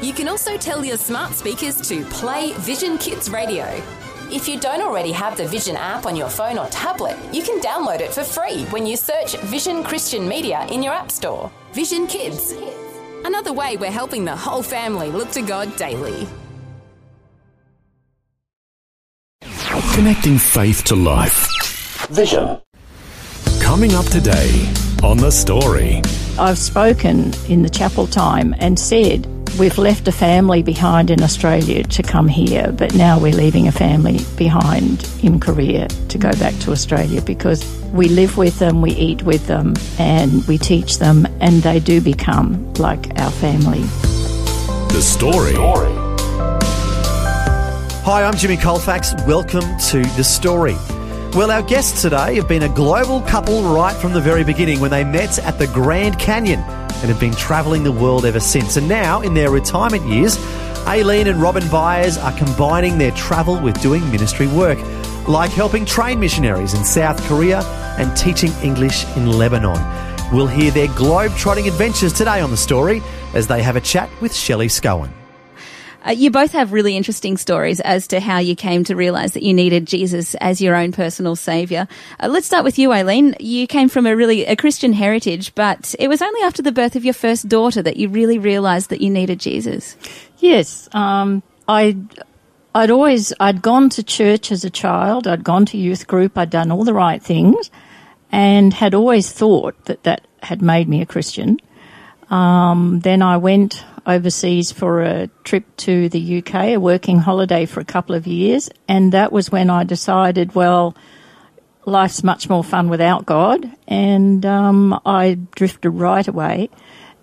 You can also tell your smart speakers to play Vision Kids Radio. If you don't already have the Vision app on your phone or tablet, you can download it for free when you search Vision Christian Media in your App Store. Vision Kids. Another way we're helping the whole family look to God daily. Connecting faith to life. Vision. Coming up today on The Story. I've spoken in the chapel time and said we've left a family behind in Australia to come here, but now we're leaving a family behind in Korea to go back to Australia because we live with them, we eat with them, and we teach them, and they do become like our family. The Story. Hi, I'm Jimmy Colefax. Welcome to The Story. Well, our guests today have been a global couple right from the very beginning when they met at the Grand Canyon and have been travelling the world ever since. And now, in their retirement years, Aileen and Robin Beiers are combining their travel with doing ministry work, like helping train missionaries in South Korea and teaching English in Lebanon. We'll hear their globe-trotting adventures today on The Story as they have a chat with Shelley Scowen. Uh, you both have really interesting stories as to how you came to realize that you needed Jesus as your own personal savior. Uh, let's start with you, Aileen. You came from a really a Christian heritage, but it was only after the birth of your first daughter that you really realized that you needed Jesus. Yes, um, I. I'd always I'd gone to church as a child. I'd gone to youth group. I'd done all the right things, and had always thought that that had made me a Christian. Um, then I went overseas for a trip to the UK, a working holiday for a couple of years, and that was when I decided, well, life's much more fun without God, and um, I drifted right away.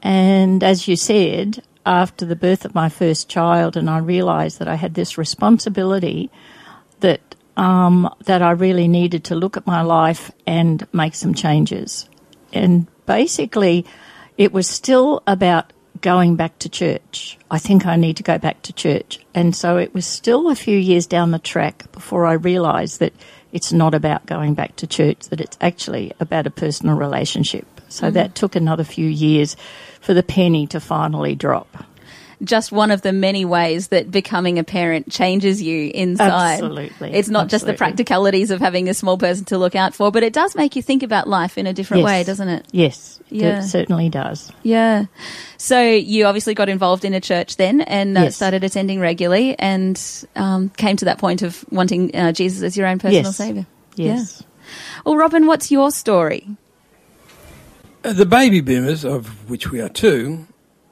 And as you said, after the birth of my first child, and I realised that I had this responsibility that um, that I really needed to look at my life and make some changes. And basically, it was still about going back to church. I think I need to go back to church. And so it was still a few years down the track before I realised that it's not about going back to church, that it's actually about a personal relationship. So Mm-hmm. that took another few years for the penny to finally drop. Just one of the many ways that becoming a parent changes you inside. Absolutely. It's not just the practicalities of having a small person to look out for, but it does make you think about life in a different Yes. way, doesn't it? Yes, Yeah. it certainly does. Yeah. So you obviously got involved in a church then and uh, Yes. started attending regularly and um, came to that point of wanting uh, Jesus as your own personal Yes. savior. Yes. Well, Robin, what's your story? Uh, The baby boomers, of which we are two,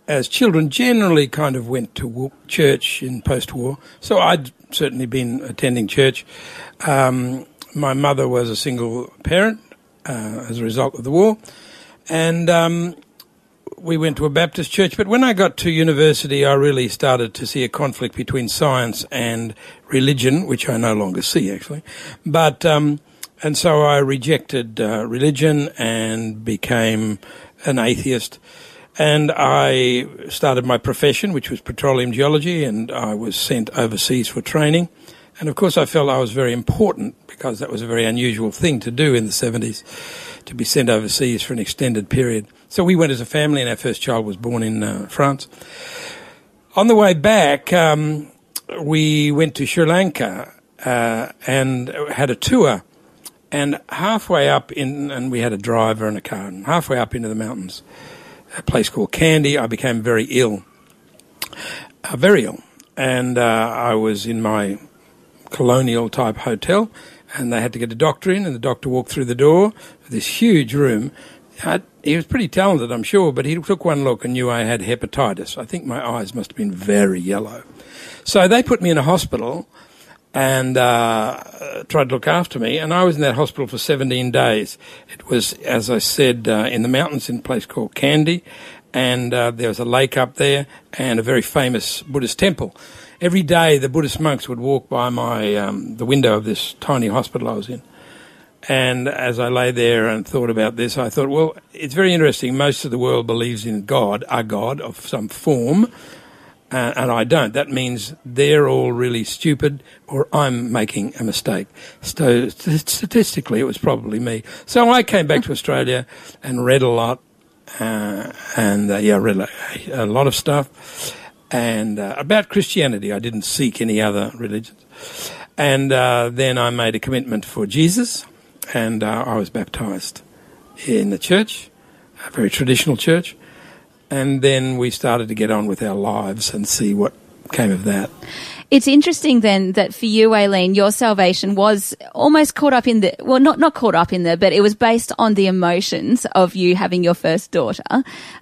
as children generally kind of went to church in post war. So I'd certainly been attending church. Um, my mother was a single parent uh, as a result of the war. And um, we went to a Baptist church. But when I got to university, I really started to see a conflict between science and religion, which I no longer see actually. But um, and so I rejected uh, religion and became an atheist. And I started my profession, which was petroleum geology, and I was sent overseas for training. And of course, I felt I was very important because that was a very unusual thing to do in the 70s, to be sent overseas for an extended period. So we went as a family, and our first child was born in uh, France. On the way back, um, we went to Sri Lanka uh, and had a tour. And halfway up in, and we had a driver and a car, and halfway up into the mountains, a place called Kandy, I became very ill, uh, very ill. And uh, I was in my colonial type hotel, and they had to get a doctor in, and the doctor walked through the door of this huge room. I, he was pretty talented, I'm sure, but he took one look and knew I had hepatitis. I think my eyes must have been very yellow. So they put me in a hospital and uh, tried to look after me, and I was in that hospital for 17 days. It was, as I said, uh, in the mountains in a place called Kandy, and uh, there was a lake up there and a very famous Buddhist temple. Every day, the Buddhist monks would walk by my um, the window of this tiny hospital I was in. And as I lay there and thought about this, I thought, well, it's very interesting. Most of the world believes in God, a God of some form, uh, and I don't. That means they're all really stupid or I'm making a mistake. So statistically, it was probably me. So I came back to Australia and read a lot, uh, and uh, yeah, read a, lot of stuff. And uh, about Christianity, I didn't seek any other religions. And uh, then I made a commitment for Jesus and uh, I was baptized in the church, a very traditional church. And then we started to get on with our lives and see what came of that. It's interesting then that for you, Aileen, your salvation was almost caught up in the, well, not, not caught up in there, but it was based on the emotions of you having your first daughter.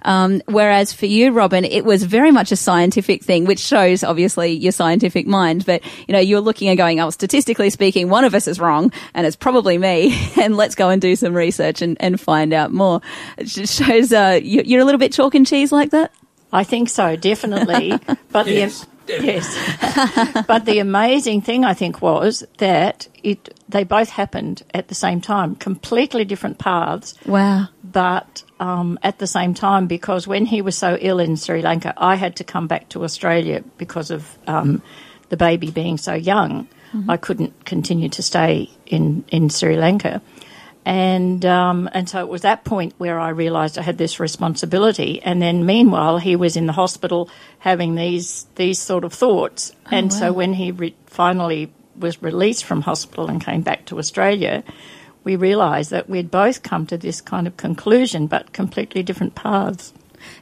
Um, whereas for you, Robin, it was very much a scientific thing, which shows obviously your scientific mind. But, you know, you're looking and going, oh, statistically speaking, one of us is wrong and it's probably me. and let's go and do some research and, and find out more. It just shows, uh, you're a little bit chalk and cheese like that. I think so, definitely. But yes. the Yes. but the amazing thing I think was that it they both happened at the same time, completely different paths. Wow. But um, at the same time, because when he was so ill in Sri Lanka, I had to come back to Australia because of um, the baby being so young. Mm-hmm. I couldn't continue to stay in, in Sri Lanka and um, and so it was that point where I realised I had this responsibility. And then meanwhile, he was in the hospital having these these sort of thoughts. Oh, and wow. so when he re- finally was released from hospital and came back to Australia, we realised that we'd both come to this kind of conclusion, but completely different paths.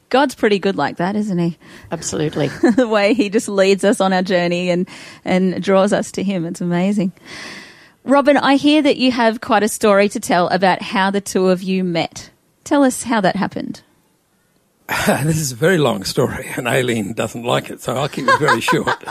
God's pretty good like that, isn't he? Absolutely. the way he just leads us on our journey and, and draws us to him. It's amazing. Robin, I hear that you have quite a story to tell about how the two of you met. Tell us how that happened. this is a very long story, and Aileen doesn't like it, so I'll keep it very short.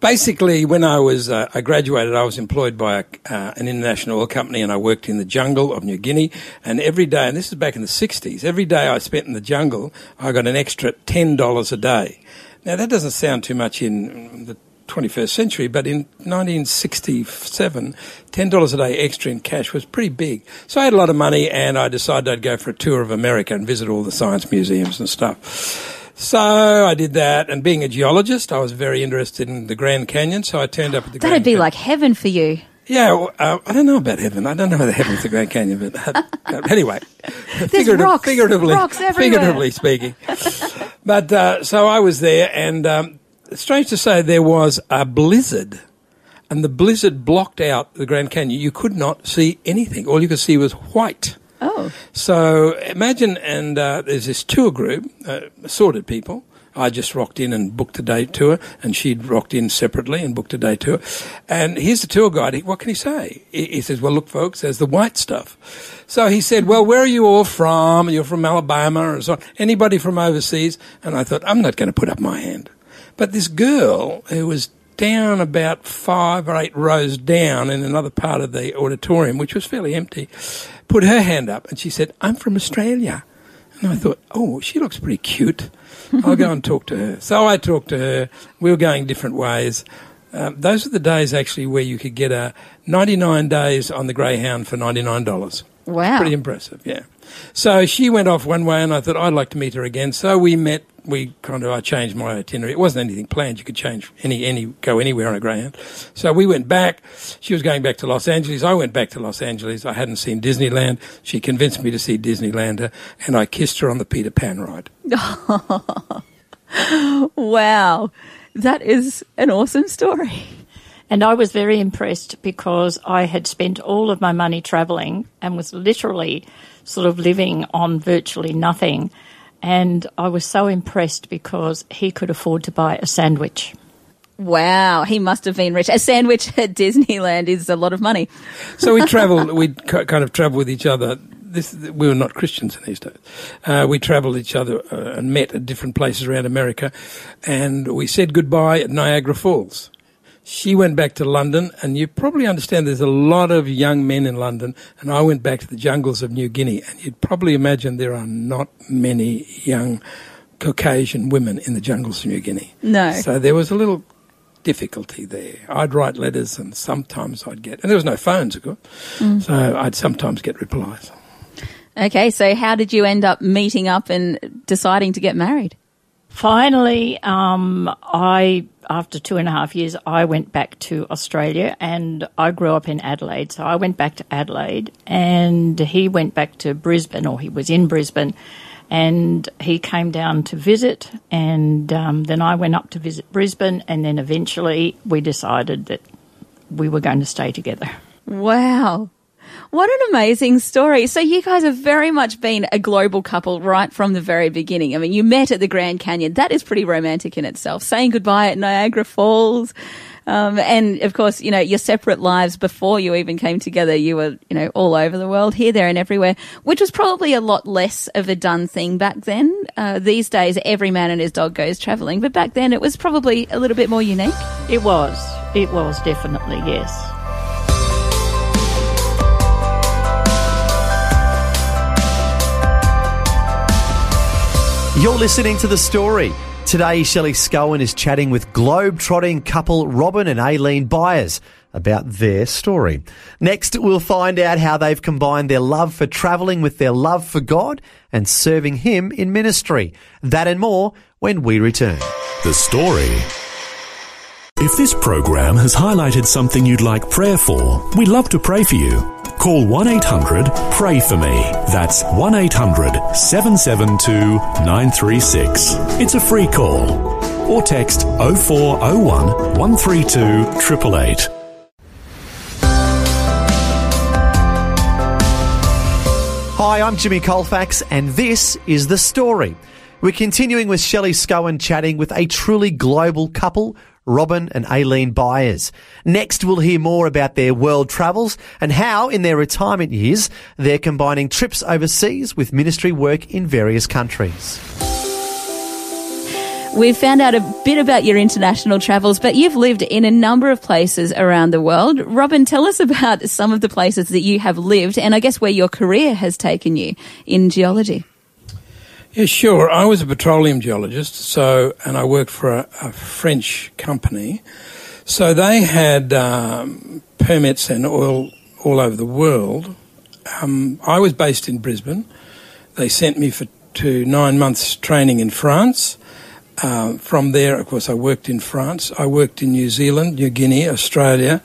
Basically, when I was uh, I graduated, I was employed by a, uh, an international oil company, and I worked in the jungle of New Guinea. And every day, and this is back in the '60s, every day I spent in the jungle, I got an extra ten dollars a day. Now that doesn't sound too much in the 21st century, but in 1967, $10 a day extra in cash was pretty big. So I had a lot of money and I decided I'd go for a tour of America and visit all the science museums and stuff. So I did that, and being a geologist, I was very interested in the Grand Canyon. So I turned up at the. That'd Grand be Canyon. like heaven for you. Yeah, well, uh, I don't know about heaven. I don't know about heaven's the Grand Canyon, but uh, anyway, figurative, rocks, figuratively, rocks figuratively speaking. but uh, so I was there, and um, strange to say, there was a blizzard, and the blizzard blocked out the Grand Canyon. You could not see anything. All you could see was white. Oh. So imagine, and uh, there's this tour group, uh, assorted people. I just rocked in and booked a day tour, and she'd rocked in separately and booked a day tour. And here's the tour guide. what can he say? He, he, says, "Well, look, folks, there's the white stuff." So he said, "Well, where are you all from? You're from Alabama, or so on. Anybody from overseas?" And I thought, I'm not going to put up my hand. But this girl who was down about five or eight rows down in another part of the auditorium, which was fairly empty, put her hand up and she said, I'm from Australia. And I thought, oh, she looks pretty cute. I'll go and talk to her. So I talked to her. We were going different ways. Um, those are the days actually where you could get a 99 days on the Greyhound for $99. Wow. Pretty impressive, yeah. So she went off one way and I thought I'd like to meet her again. So we met we kind of I changed my itinerary. It wasn't anything planned. You could change any any go anywhere on a Greyhound. So we went back. She was going back to Los Angeles. I went back to Los Angeles. I hadn't seen Disneyland. She convinced me to see Disneyland, and I kissed her on the Peter Pan ride. wow, that is an awesome story. And I was very impressed because I had spent all of my money travelling and was literally sort of living on virtually nothing and I was so impressed because he could afford to buy a sandwich. Wow, he must have been rich. A sandwich at Disneyland is a lot of money. so we travelled, we kind of travelled with each other. This, we were not Christians in these days. Uh, we travelled each other uh, and met at different places around America, and we said goodbye at Niagara Falls. She went back to London, and you probably understand there's a lot of young men in London, and I went back to the jungles of New Guinea, and you'd probably imagine there are not many young Caucasian women in the jungles of New Guinea. No. So there was a little difficulty there. I'd write letters, and sometimes I'd get, and there was no phones, of course, Mm. so I'd sometimes get replies. Okay, so how did you end up meeting up and deciding to get married? Finally, um, I after two and a half years, I went back to Australia, and I grew up in Adelaide. So I went back to Adelaide, and he went back to Brisbane, or he was in Brisbane, and he came down to visit, and um, then I went up to visit Brisbane, and then eventually we decided that we were going to stay together. Wow. What an amazing story. So you guys have very much been a global couple right from the very beginning. I mean, you met at the Grand Canyon. That is pretty romantic in itself. Saying goodbye at Niagara Falls. Um, and of course, you know, your separate lives before you even came together, you were, you know, all over the world, here, there and everywhere, which was probably a lot less of a done thing back then. Uh, these days, every man and his dog goes traveling, but back then it was probably a little bit more unique. It was. It was definitely, yes. You're listening to The Story. Today, Shelley Scowen is chatting with globe-trotting couple Robin and Aileen Beiers about their story. Next, we'll find out how they've combined their love for travelling with their love for God and serving Him in ministry. That and more when we return. The Story. If this program has highlighted something you'd like prayer for, we'd love to pray for you. Call 1 800 Pray For Me. That's 1 800 772 936. It's a free call. Or text 0401 132 888. Hi, I'm Jimmy Colefax, and this is The Story. We're continuing with Shelley Scowen chatting with a truly global couple, Robin and Aileen Beiers. Next, we'll hear more about their world travels and how, in their retirement years, they're combining trips overseas with ministry work in various countries. We've found out a bit about your international travels, but you've lived in a number of places around the world. Robin, tell us about some of the places that you have lived and I guess where your career has taken you in geology. Yeah, sure. I was a petroleum geologist, so and I worked for a, a French company. So they had um, permits and oil all over the world. Um, I was based in Brisbane. They sent me for to nine months training in France. Uh, from there, of course, I worked in France. I worked in New Zealand, New Guinea, Australia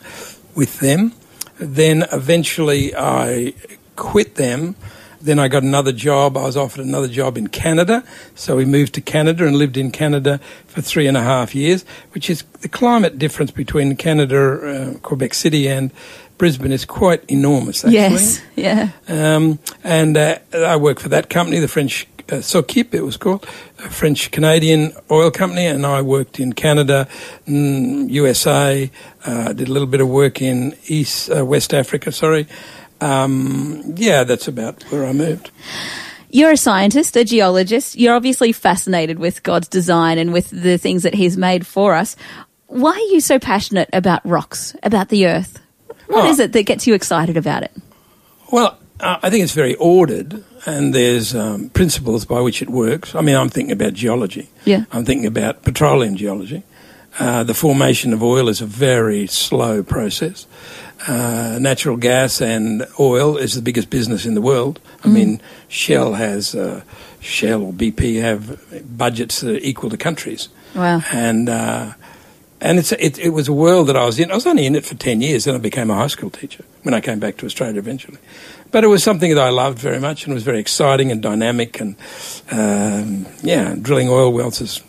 with them. Then eventually I quit them. Then I got another job. I was offered another job in Canada. So we moved to Canada and lived in Canada for three and a half years, which is the climate difference between Canada, uh, Quebec City, and Brisbane is quite enormous, actually. Yes, yeah. Um, and uh, I worked for that company, the French uh, SOQUIP, it was called, a French Canadian oil company, and I worked in Canada, mm, USA, uh, did a little bit of work in East uh, West Africa. Sorry, um, yeah, that's about where I moved. You're a scientist, a geologist. You're obviously fascinated with God's design and with the things that He's made for us. Why are you so passionate about rocks, about the earth? What Oh. is it that gets you excited about it? Well, uh, I think it's very ordered, and there's um, principles by which it works. I mean, I'm thinking about geology. Yeah. I'm thinking about petroleum geology. Uh, the formation of oil is a very slow process. Uh, natural gas and oil is the biggest business in the world. I mean, Shell has uh, Shell or BP have budgets that are equal to countries. Wow. And uh, and it's it, it was a world that I was in. I was only in it for ten years. Then I became a high school teacher when I came back to Australia eventually. But it was something that I loved very much, and it was very exciting and dynamic. And um, yeah, drilling oil wells is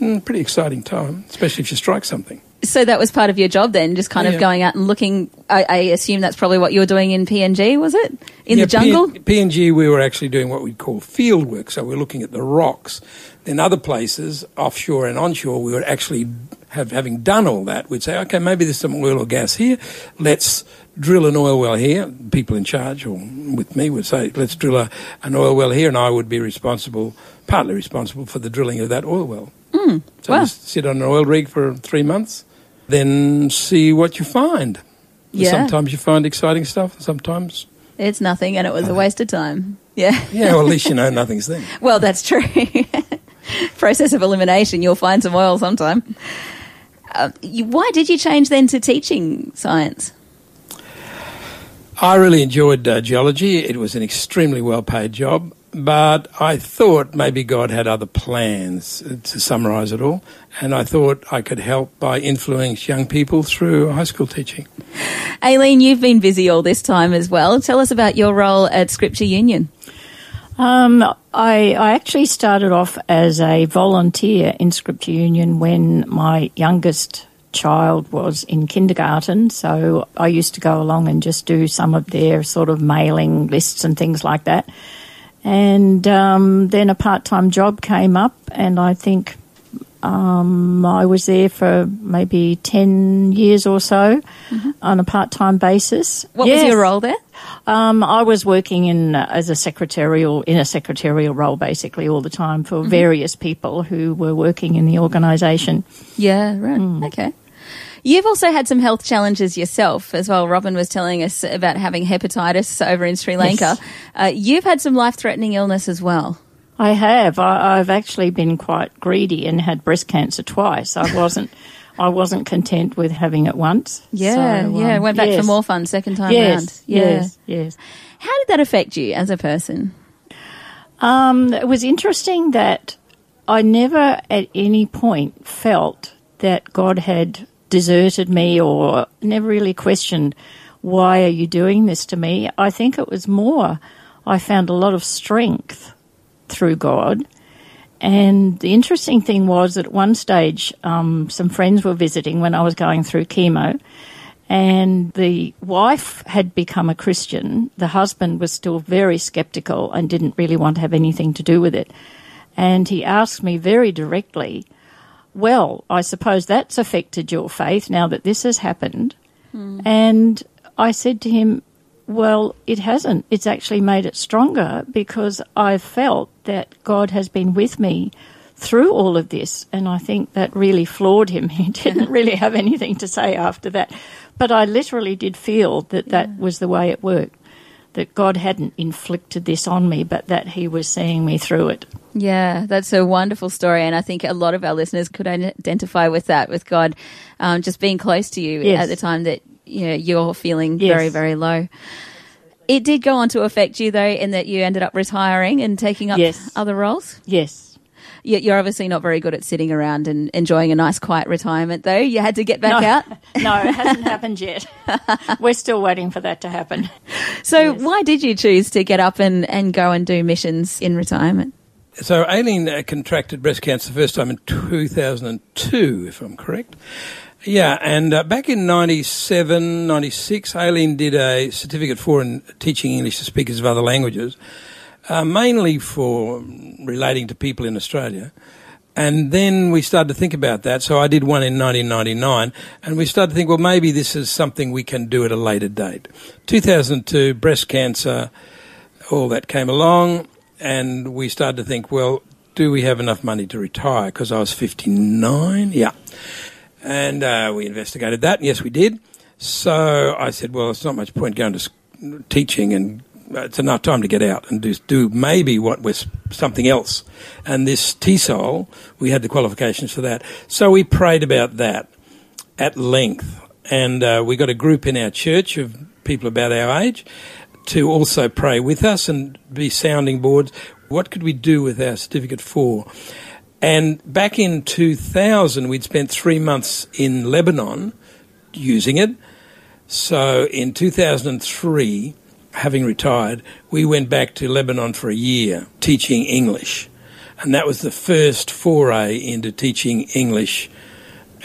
mm, a pretty exciting time, especially if you strike something. So that was part of your job then, just kind of Yeah. going out and looking. I, I assume that's probably what you were doing in PNG, was it? In Yeah, the jungle? P- PNG, we were actually doing what we'd call field work. So we're looking at the rocks. Then other places, offshore and onshore, we would actually have, having done all that, we'd say, okay, maybe there's some oil or gas here. Let's drill an oil well here. People in charge, or with me, would say, let's drill a, an oil well here, and I would be responsible, partly responsible for the drilling of that oil well. Hmm. so wow. just sit on an oil rig for three months, then see what you find. Yeah. Sometimes you find exciting stuff, sometimes. It's nothing, and it was a waste of time. Yeah. Yeah, well, at least you know nothing's there. Well, that's true. Process of elimination. You'll find some oil sometime. Uh, you, why did you change then to teaching science? I really enjoyed uh, geology. It was an extremely well paid job, but I thought maybe God had other plans uh, to summarise it all, and I thought I could help by influencing young people through high school teaching. Aileen, you've been busy all this time as well. Tell us about your role at Scripture Union. Um, I, I actually started off as a volunteer in Scripture Union when my youngest child was in kindergarten. So I used to go along and just do some of their sort of mailing lists and things like that. And um, then a part time job came up, and I think um, I was there for maybe 10 years or so on a part time basis. What was your role there? Um, I was working in uh, as a secretarial in a secretarial role basically all the time for various people who were working in the organisation. Yeah, right. Okay. You've also had some health challenges yourself as well. Robin was telling us about having hepatitis over in Sri Lanka. Yes. Uh, you've had some life threatening illness as well. I have. I, I've actually been quite greedy and had breast cancer twice. I wasn't. I wasn't content with having it once. Yeah, So, yeah. um, Went back for more fun second time Yes, round. Yeah. yes, yes. How did that affect you as a person? Um, it was interesting that I never at any point felt that God had deserted me or never really questioned, why are you doing this to me? I think it was more, I found a lot of strength through God. And the interesting thing was at one stage, um, some friends were visiting when I was going through chemo, and the wife had become a Christian. The husband was still very skeptical and didn't really want to have anything to do with it. And he asked me very directly, Well, I suppose that's affected your faith now that this has happened. And I said to him, Well, it hasn't. It's actually made it stronger because I've felt that God has been with me through all of this. And I think that really floored him. He didn't really have anything to say after that. But I literally did feel that that was the way it worked. That God hadn't inflicted this on me, but that He was seeing me through it. Yeah, that's a wonderful story, and I think a lot of our listeners could identify with that, with God um, just being close to you Yes. at the time that you know, you're feeling Yes. very, very low. It did go on to affect you, though, in that you ended up retiring and taking up Yes. other roles. Yes. You- You're obviously not very good at sitting around and enjoying a nice, quiet retirement, though. You had to get back no, out. no, it hasn't happened yet. We're still waiting for that to happen. So, why did you choose to get up and, and go and do missions in retirement? So Aileen uh, contracted breast cancer the first time in 2002, if I'm correct. Yeah, and uh, back in 97, 96, Aileen did a certificate for in teaching English to speakers of other languages, uh, mainly for relating to people in Australia. And then we started to think about that. So I did one in 1999, and we started to think, well, maybe this is something we can do at a later date. 2002, breast cancer, all that came along, and we started to think, well, do we have enough money to retire? Because I was 59, yeah. And uh, we investigated that. Yes, we did. So I said, well, it's not much point going to teaching, and it's enough time to get out and do, do maybe what was something else. And this TESOL, we had the qualifications for that. So we prayed about that at length. And uh, we got a group in our church of people about our age to also pray with us and be sounding boards. What could we do with our certificate for? And back in 2000, we'd spent three months in Lebanon using it. So in 2003, having retired, we went back to Lebanon for a year teaching English. And that was the first foray into teaching English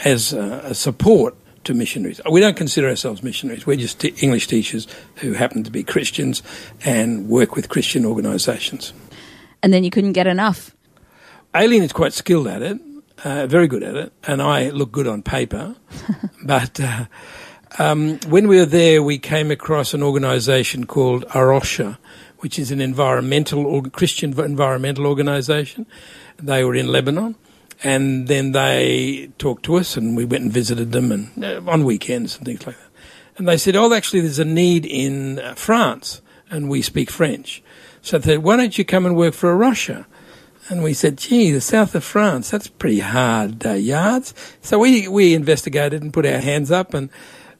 as a, a support to missionaries. We don't consider ourselves missionaries. We're just t- English teachers who happen to be Christians and work with Christian organisations. And then you couldn't get enough. Aileen is quite skilled at it, uh, very good at it, and I look good on paper. but uh, um, when we were there, we came across an organisation called A Rocha, which is an environmental or Christian environmental organisation. They were in Lebanon, And then they talked to us, and we went and visited them, and uh, on weekends and things like that. And they said, "Oh, actually, there's a need in uh, France, and we speak French." So they said, "Why don't you come and work for Russia?" And we said, gee, the south of France, that's pretty hard uh, yards. So we, we investigated and put our hands up and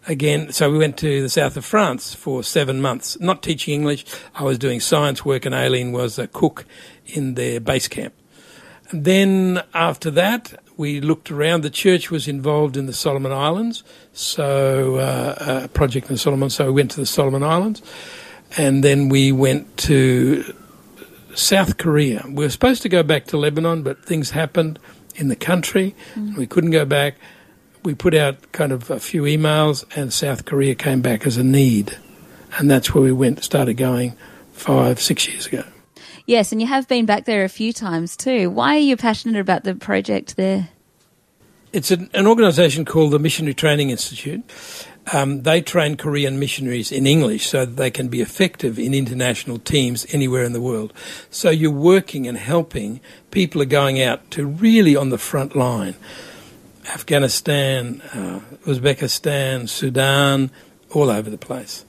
again, so we went to the south of France for seven months, not teaching English. I was doing science work and Aileen was a cook in their base camp. And then after that, we looked around. The church was involved in the Solomon Islands, so uh, a project in the Solomon. So we went to the Solomon Islands, and then we went to South Korea. We were supposed to go back to Lebanon, but things happened in the country. Mm. We couldn't go back. We put out kind of a few emails, and South Korea came back as a need. And that's where we went, started going five, six years ago. Yes, and you have been back there a few times too. Why are you passionate about the project there? It's an, an organisation called the Missionary Training Institute, um, they train Korean missionaries in English so that they can be effective in international teams anywhere in the world. So you're working and helping. People are going out to really on the front line. Afghanistan, uh, Uzbekistan, Sudan, all over the place.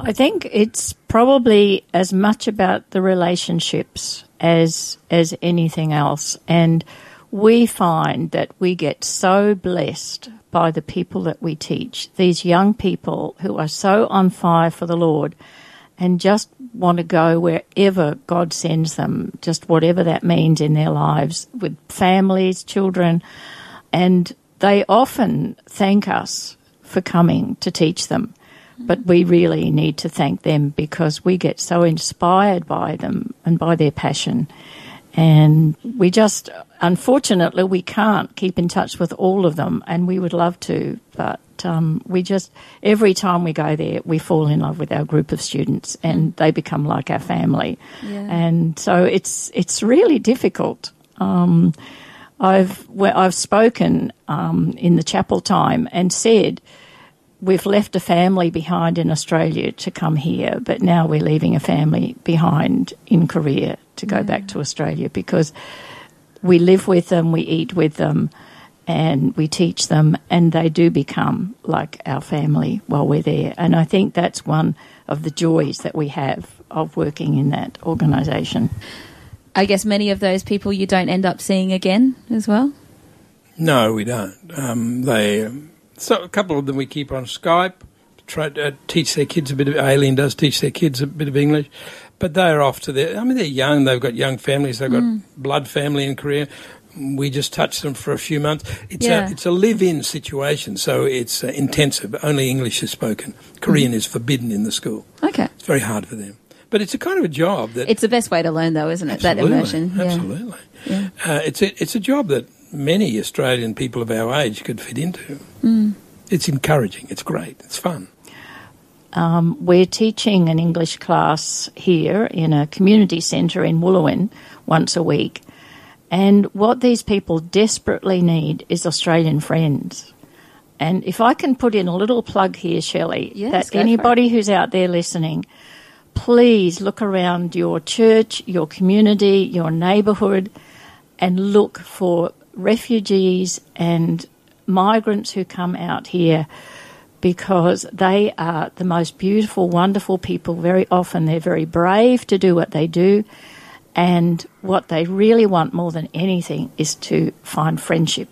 I think it's probably as much about the relationships as as anything else, and we find that we get so blessed by the people that we teach. These young people who are so on fire for the Lord and just want to go wherever God sends them, just whatever that means in their lives with families, children. And they often thank us for coming to teach them. But we really need to thank them because we get so inspired by them and by their passion. And we just, unfortunately, we can't keep in touch with all of them, and we would love to, but um, we just, every time we go there, we fall in love with our group of students, and they become like our family. Yeah. And so it's, it's really difficult. Um, I've, I've spoken um, in the chapel time and said, we've left a family behind in Australia to come here, but now we're leaving a family behind in Korea to go yeah. back to Australia because we live with them, we eat with them, and we teach them, and they do become like our family while we're there. And I think that's one of the joys that we have of working in that organisation. I guess many of those people you don't end up seeing again as well. No, we don't. Um, they so a couple of them we keep on Skype. Try to uh, teach their kids a bit of. Aileen does teach their kids a bit of English, but they're off to their. I mean, they're young. They've got young families. They've got mm. blood family in Korea. We just touch them for a few months. It's yeah. a it's a live-in situation, so it's uh, intensive. Only English is spoken. Korean mm. is forbidden in the school. Okay, it's very hard for them. But it's a kind of a job that it's the best way to learn, though, isn't it? That immersion. Absolutely. Yeah. Uh, it's a, it's a job that many Australian people of our age could fit into. Mm it's encouraging. It's great. It's fun. Um, we're teaching an English class here in a community centre in Wooloowin once a week. And what these people desperately need is Australian friends. And if I can put in a little plug here, Shelley, yes, that anybody who's out there listening, please look around your church, your community, your neighbourhood, and look for refugees and migrants who come out here because they are the most beautiful, wonderful people. Very often they're very brave to do what they do. And what they really want more than anything is to find friendship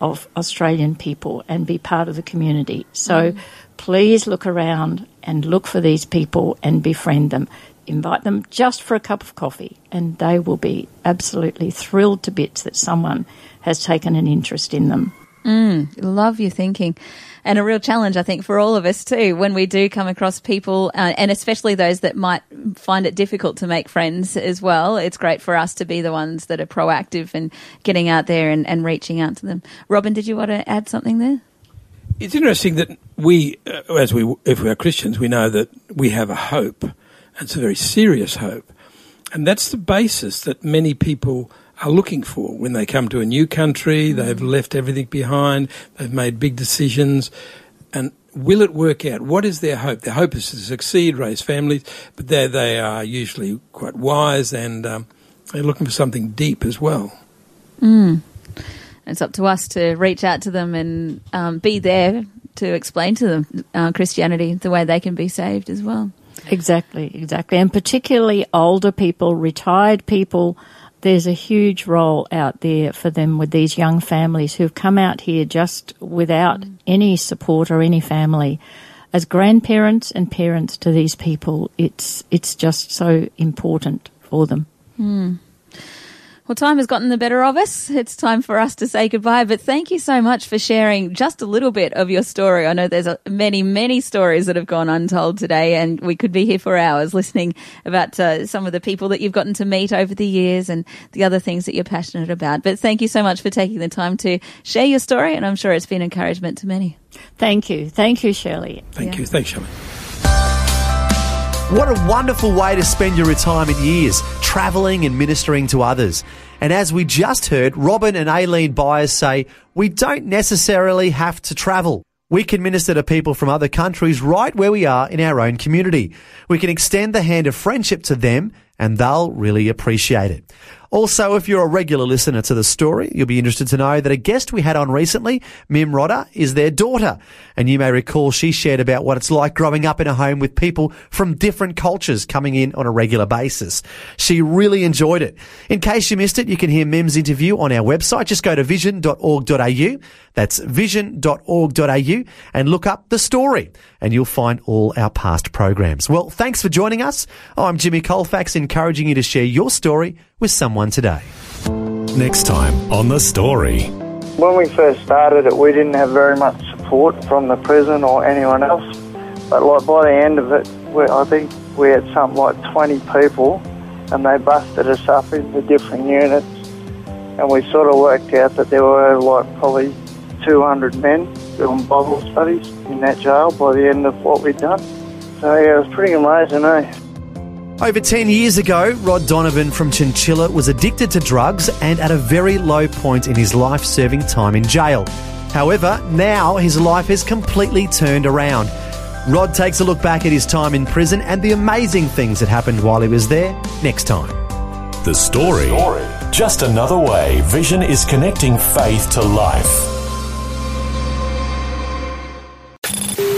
of Australian people and be part of the community. So mm. Please look around and look for these people and befriend them. Invite them just for a cup of coffee, and they will be absolutely thrilled to bits that someone has taken an interest in them. Mm, love your thinking. And a real challenge, I think, for all of us too, when we do come across people, uh, and especially those that might find it difficult to make friends as well. It's great for us to be the ones that are proactive and getting out there and, and reaching out to them. Robin, did you want to add something there? It's interesting that we, uh, as we, if we are Christians, we know that we have a hope. And it's a very serious hope. And that's the basis that many people are looking for when they come to a new country. Mm. They've left everything behind. They've made big decisions. And will it work out? What is their hope? Their hope is to succeed, raise families, but they they are usually quite wise and um, they're looking for something deep as well. Mm. It's up to us to reach out to them and um, be there to explain to them uh, Christianity the way they can be saved as well. Exactly, exactly. And particularly older people, retired people, there's a huge role out there for them with these young families who've come out here just without mm. any support or any family. As grandparents and parents to these people, it's it's just so important for them. Mm. Well, time has gotten the better of us. It's time for us to say goodbye. But thank you so much for sharing just a little bit of your story. I know there's a, many, many stories that have gone untold today, and we could be here for hours listening about uh, some of the people that you've gotten to meet over the years and the other things that you're passionate about. But thank you so much for taking the time to share your story, and I'm sure it's been encouragement to many. Thank you. Thank you, Shirley. Thank yeah. you. Thanks, Shirley. What a wonderful way to spend your retirement years, travelling and ministering to others. And as we just heard, Robin and Aileen Beiers say, we don't necessarily have to travel. We can minister to people from other countries right where we are in our own community. We can extend the hand of friendship to them and they'll really appreciate it. Also, if you're a regular listener to the story, you'll be interested to know that a guest we had on recently, Mim Rodda, is their daughter. And you may recall she shared about what it's like growing up in a home with people from different cultures coming in on a regular basis. She really enjoyed it. In case you missed it, you can hear Mim's interview on our website. Just go to vision.org.au. That's vision.org.au and look up the story and you'll find all our past programs. Well, thanks for joining us. I'm Jimmy Colefax encouraging you to share your story with someone today. Next time on The Story. When we first started it, we didn't have very much support from the prison or anyone else. But like by the end of it, I think we had something like 20 people and they busted us up into different units. And we sort of worked out that there were like probably 200 men doing Bible studies in that jail by the end of what we'd done. So yeah, it was pretty amazing, eh? Over 10 years ago, Rod Donovan from Chinchilla was addicted to drugs and at a very low point in his life serving time in jail. However, now his life has completely turned around. Rod takes a look back at his time in prison and the amazing things that happened while he was there next time. The story. the story. Just another way Vision is connecting faith to life.